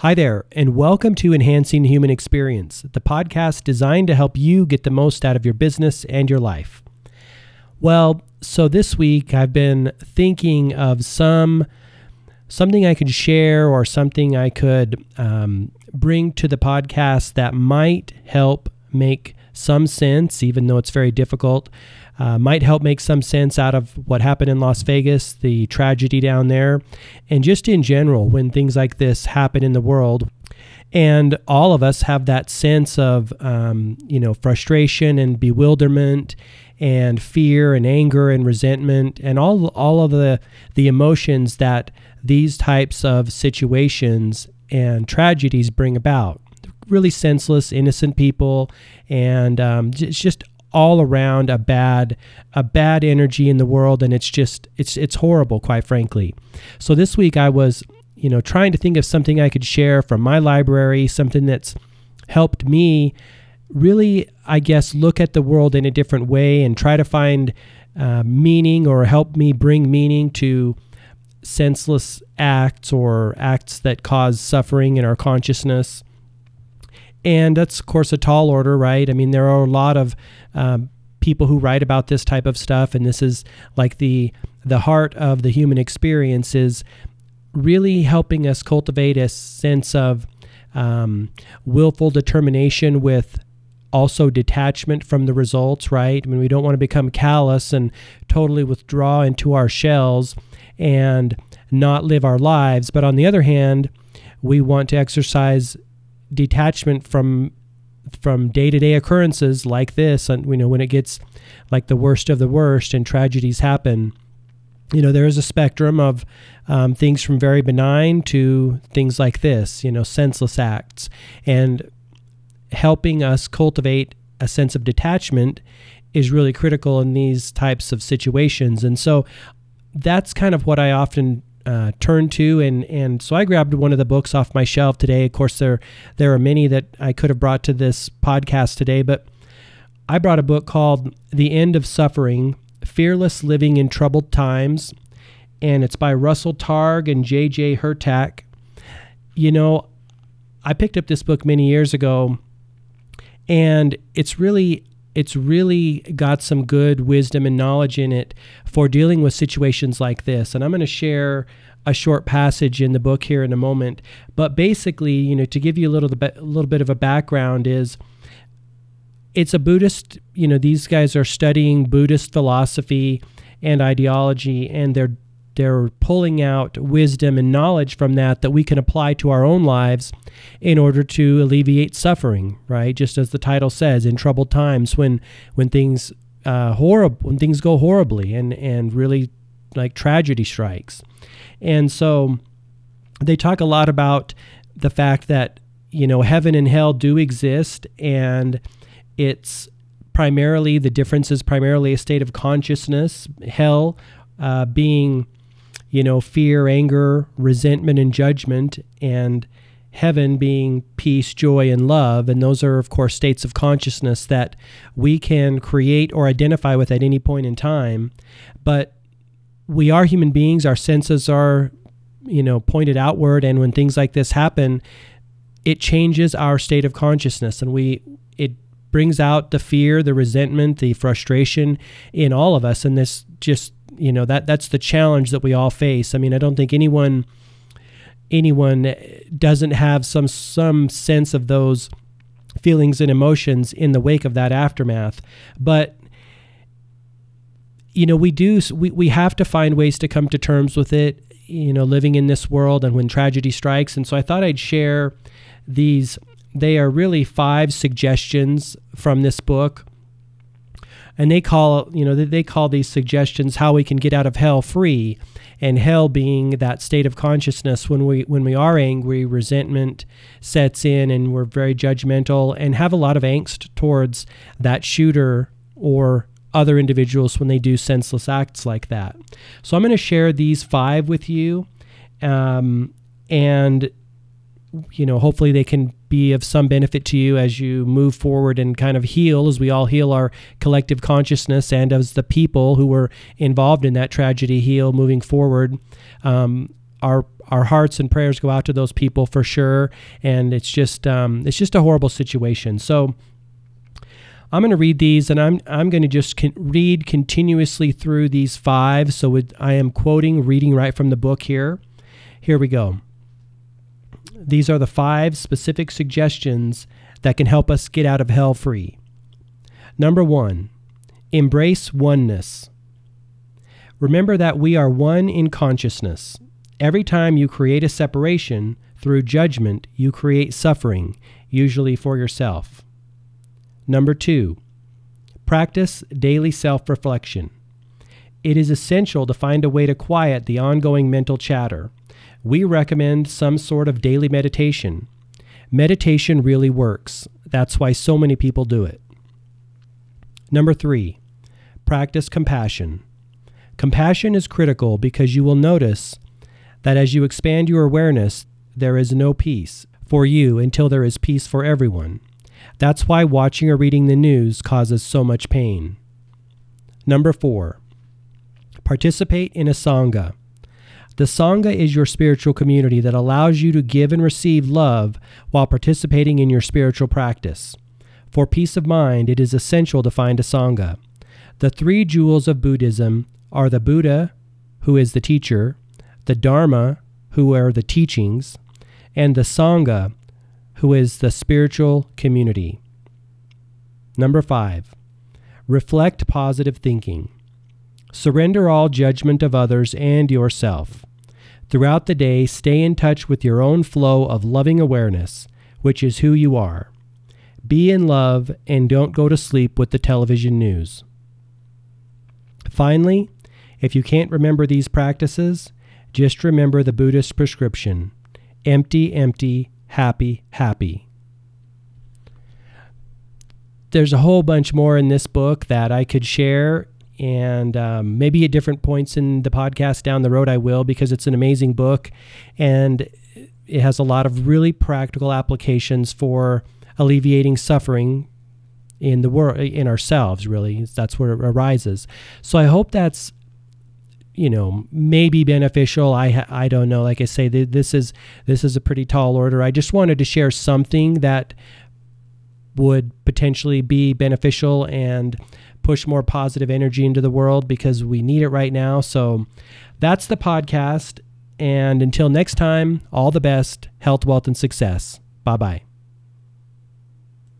Hi there, and welcome to Enhancing Human Experience, the podcast designed to help you get the most out of your business and your life. Well, so this week I've been thinking of some something I could share or something I could um, bring to the podcast that might help make some sense, even though it's very difficult. Uh, might help make some sense out of what happened in Las Vegas, the tragedy down there, and just in general, when things like this happen in the world. And all of us have that sense of, um, you know, frustration and bewilderment and fear and anger and resentment and all, all of the, the emotions that these types of situations and tragedies bring about. Really senseless, innocent people, and um, it's just all around a bad a bad energy in the world and it's just it's it's horrible quite frankly. So this week i was you know trying to think of something i could share from my library something that's helped me really i guess look at the world in a different way and try to find uh, meaning or help me bring meaning to senseless acts or acts that cause suffering in our consciousness and that's, of course, a tall order, right? I mean, there are a lot of um, people who write about this type of stuff, and this is like the the heart of the human experience is really helping us cultivate a sense of um, willful determination with also detachment from the results, right? I mean, we don't want to become callous and totally withdraw into our shells and not live our lives. But on the other hand, we want to exercise detachment from from day-to-day occurrences like this and you know when it gets like the worst of the worst and tragedies happen you know there is a spectrum of um, things from very benign to things like this you know senseless acts. And helping us cultivate a sense of detachment is really critical in these types of situations. And so that's kind of what i often uh, turn to and and so I grabbed one of the books off my shelf today. Of course, there there are many that I could have brought to this podcast today, but I brought a book called The End of Suffering: Fearless Living in Troubled Times, and it's by Russell Targ and J.J. Hurtak. You know, I picked up this book many years ago, and it's really it's really got some good wisdom and knowledge in it for dealing with situations like this. And I'm going to share a short passage in the book here in a moment. But basically, you know, to give you a little bit, a little bit of a background is it's a Buddhist, you know, these guys are studying Buddhist philosophy and ideology and they're they're pulling out wisdom and knowledge from that that we can apply to our own lives in order to alleviate suffering right? Just as the title says in troubled times when when things uh, horrible when things go horribly and and really like tragedy strikes. And so they talk a lot about the fact that you know heaven and hell do exist and it's primarily the difference is primarily a state of consciousness hell uh, being you know, fear, anger, resentment, and judgment, and heaven being peace, joy, and love. And those are, of course, states of consciousness that we can create or identify with at any point in time. But we are human beings, our senses are, you know, pointed outward. And when things like this happen, it changes our state of consciousness and we, it brings out the fear, the resentment, the frustration in all of us. And this just you know that that's the challenge that we all face. I mean, I don't think anyone anyone doesn't have some some sense of those feelings and emotions in the wake of that aftermath. But you know, we do we, we have to find ways to come to terms with it, you know, living in this world and when tragedy strikes. And so I thought I'd share these they are really five suggestions from this book and they call you know they call these suggestions how we can get out of hell free and hell being that state of consciousness when we when we are angry resentment sets in and we're very judgmental and have a lot of angst towards that shooter or other individuals when they do senseless acts like that. So i'm going to share these five with you um, and you know, hopefully they can be of some benefit to you as you move forward and kind of heal as we all heal our collective consciousness and as the people who were involved in that tragedy heal moving forward. Um, our our hearts and prayers go out to those people for sure. And it's just um, it's just a horrible situation. So I'm going to read these, and I'm I'm going to just con- read continuously through these five. So I am quoting, reading right from the book here. Here we go. These are the five specific suggestions that can help us get out of hell free. Number one, embrace oneness. Remember that we are one in consciousness. Every time you create a separation through judgment, you create suffering, usually for yourself. Number two, practice daily self reflection. It is essential to find a way to quiet the ongoing mental chatter. We recommend some sort of daily meditation. Meditation really works. That's why so many people do it. Number three, practice compassion. Compassion is critical because you will notice that as you expand your awareness, there is no peace for you until there is peace for everyone. That's why watching or reading the news causes so much pain. Number four, participate in a Sangha. The Sangha is your spiritual community that allows you to give and receive love while participating in your spiritual practice. For peace of mind, it is essential to find a Sangha. The three jewels of Buddhism are the Buddha, who is the teacher, the Dharma, who are the teachings, and the Sangha, who is the spiritual community. Number five, reflect positive thinking. Surrender all judgment of others and yourself. Throughout the day, stay in touch with your own flow of loving awareness, which is who you are. Be in love and don't go to sleep with the television news. Finally, if you can't remember these practices, just remember the Buddhist prescription empty, empty, happy, happy. There's a whole bunch more in this book that I could share, and um, maybe at different points in the podcast down the road, I will because it's an amazing book and it has a lot of really practical applications for alleviating suffering in the world in ourselves really. That's where it arises. So i hope that's you know maybe beneficial. I i don't know. Like i say this is this is a pretty tall order. I just wanted to share something that would potentially be beneficial and push more positive energy into the world because we need it right now. So that's the podcast. And until next time all the best health wealth and success. Bye bye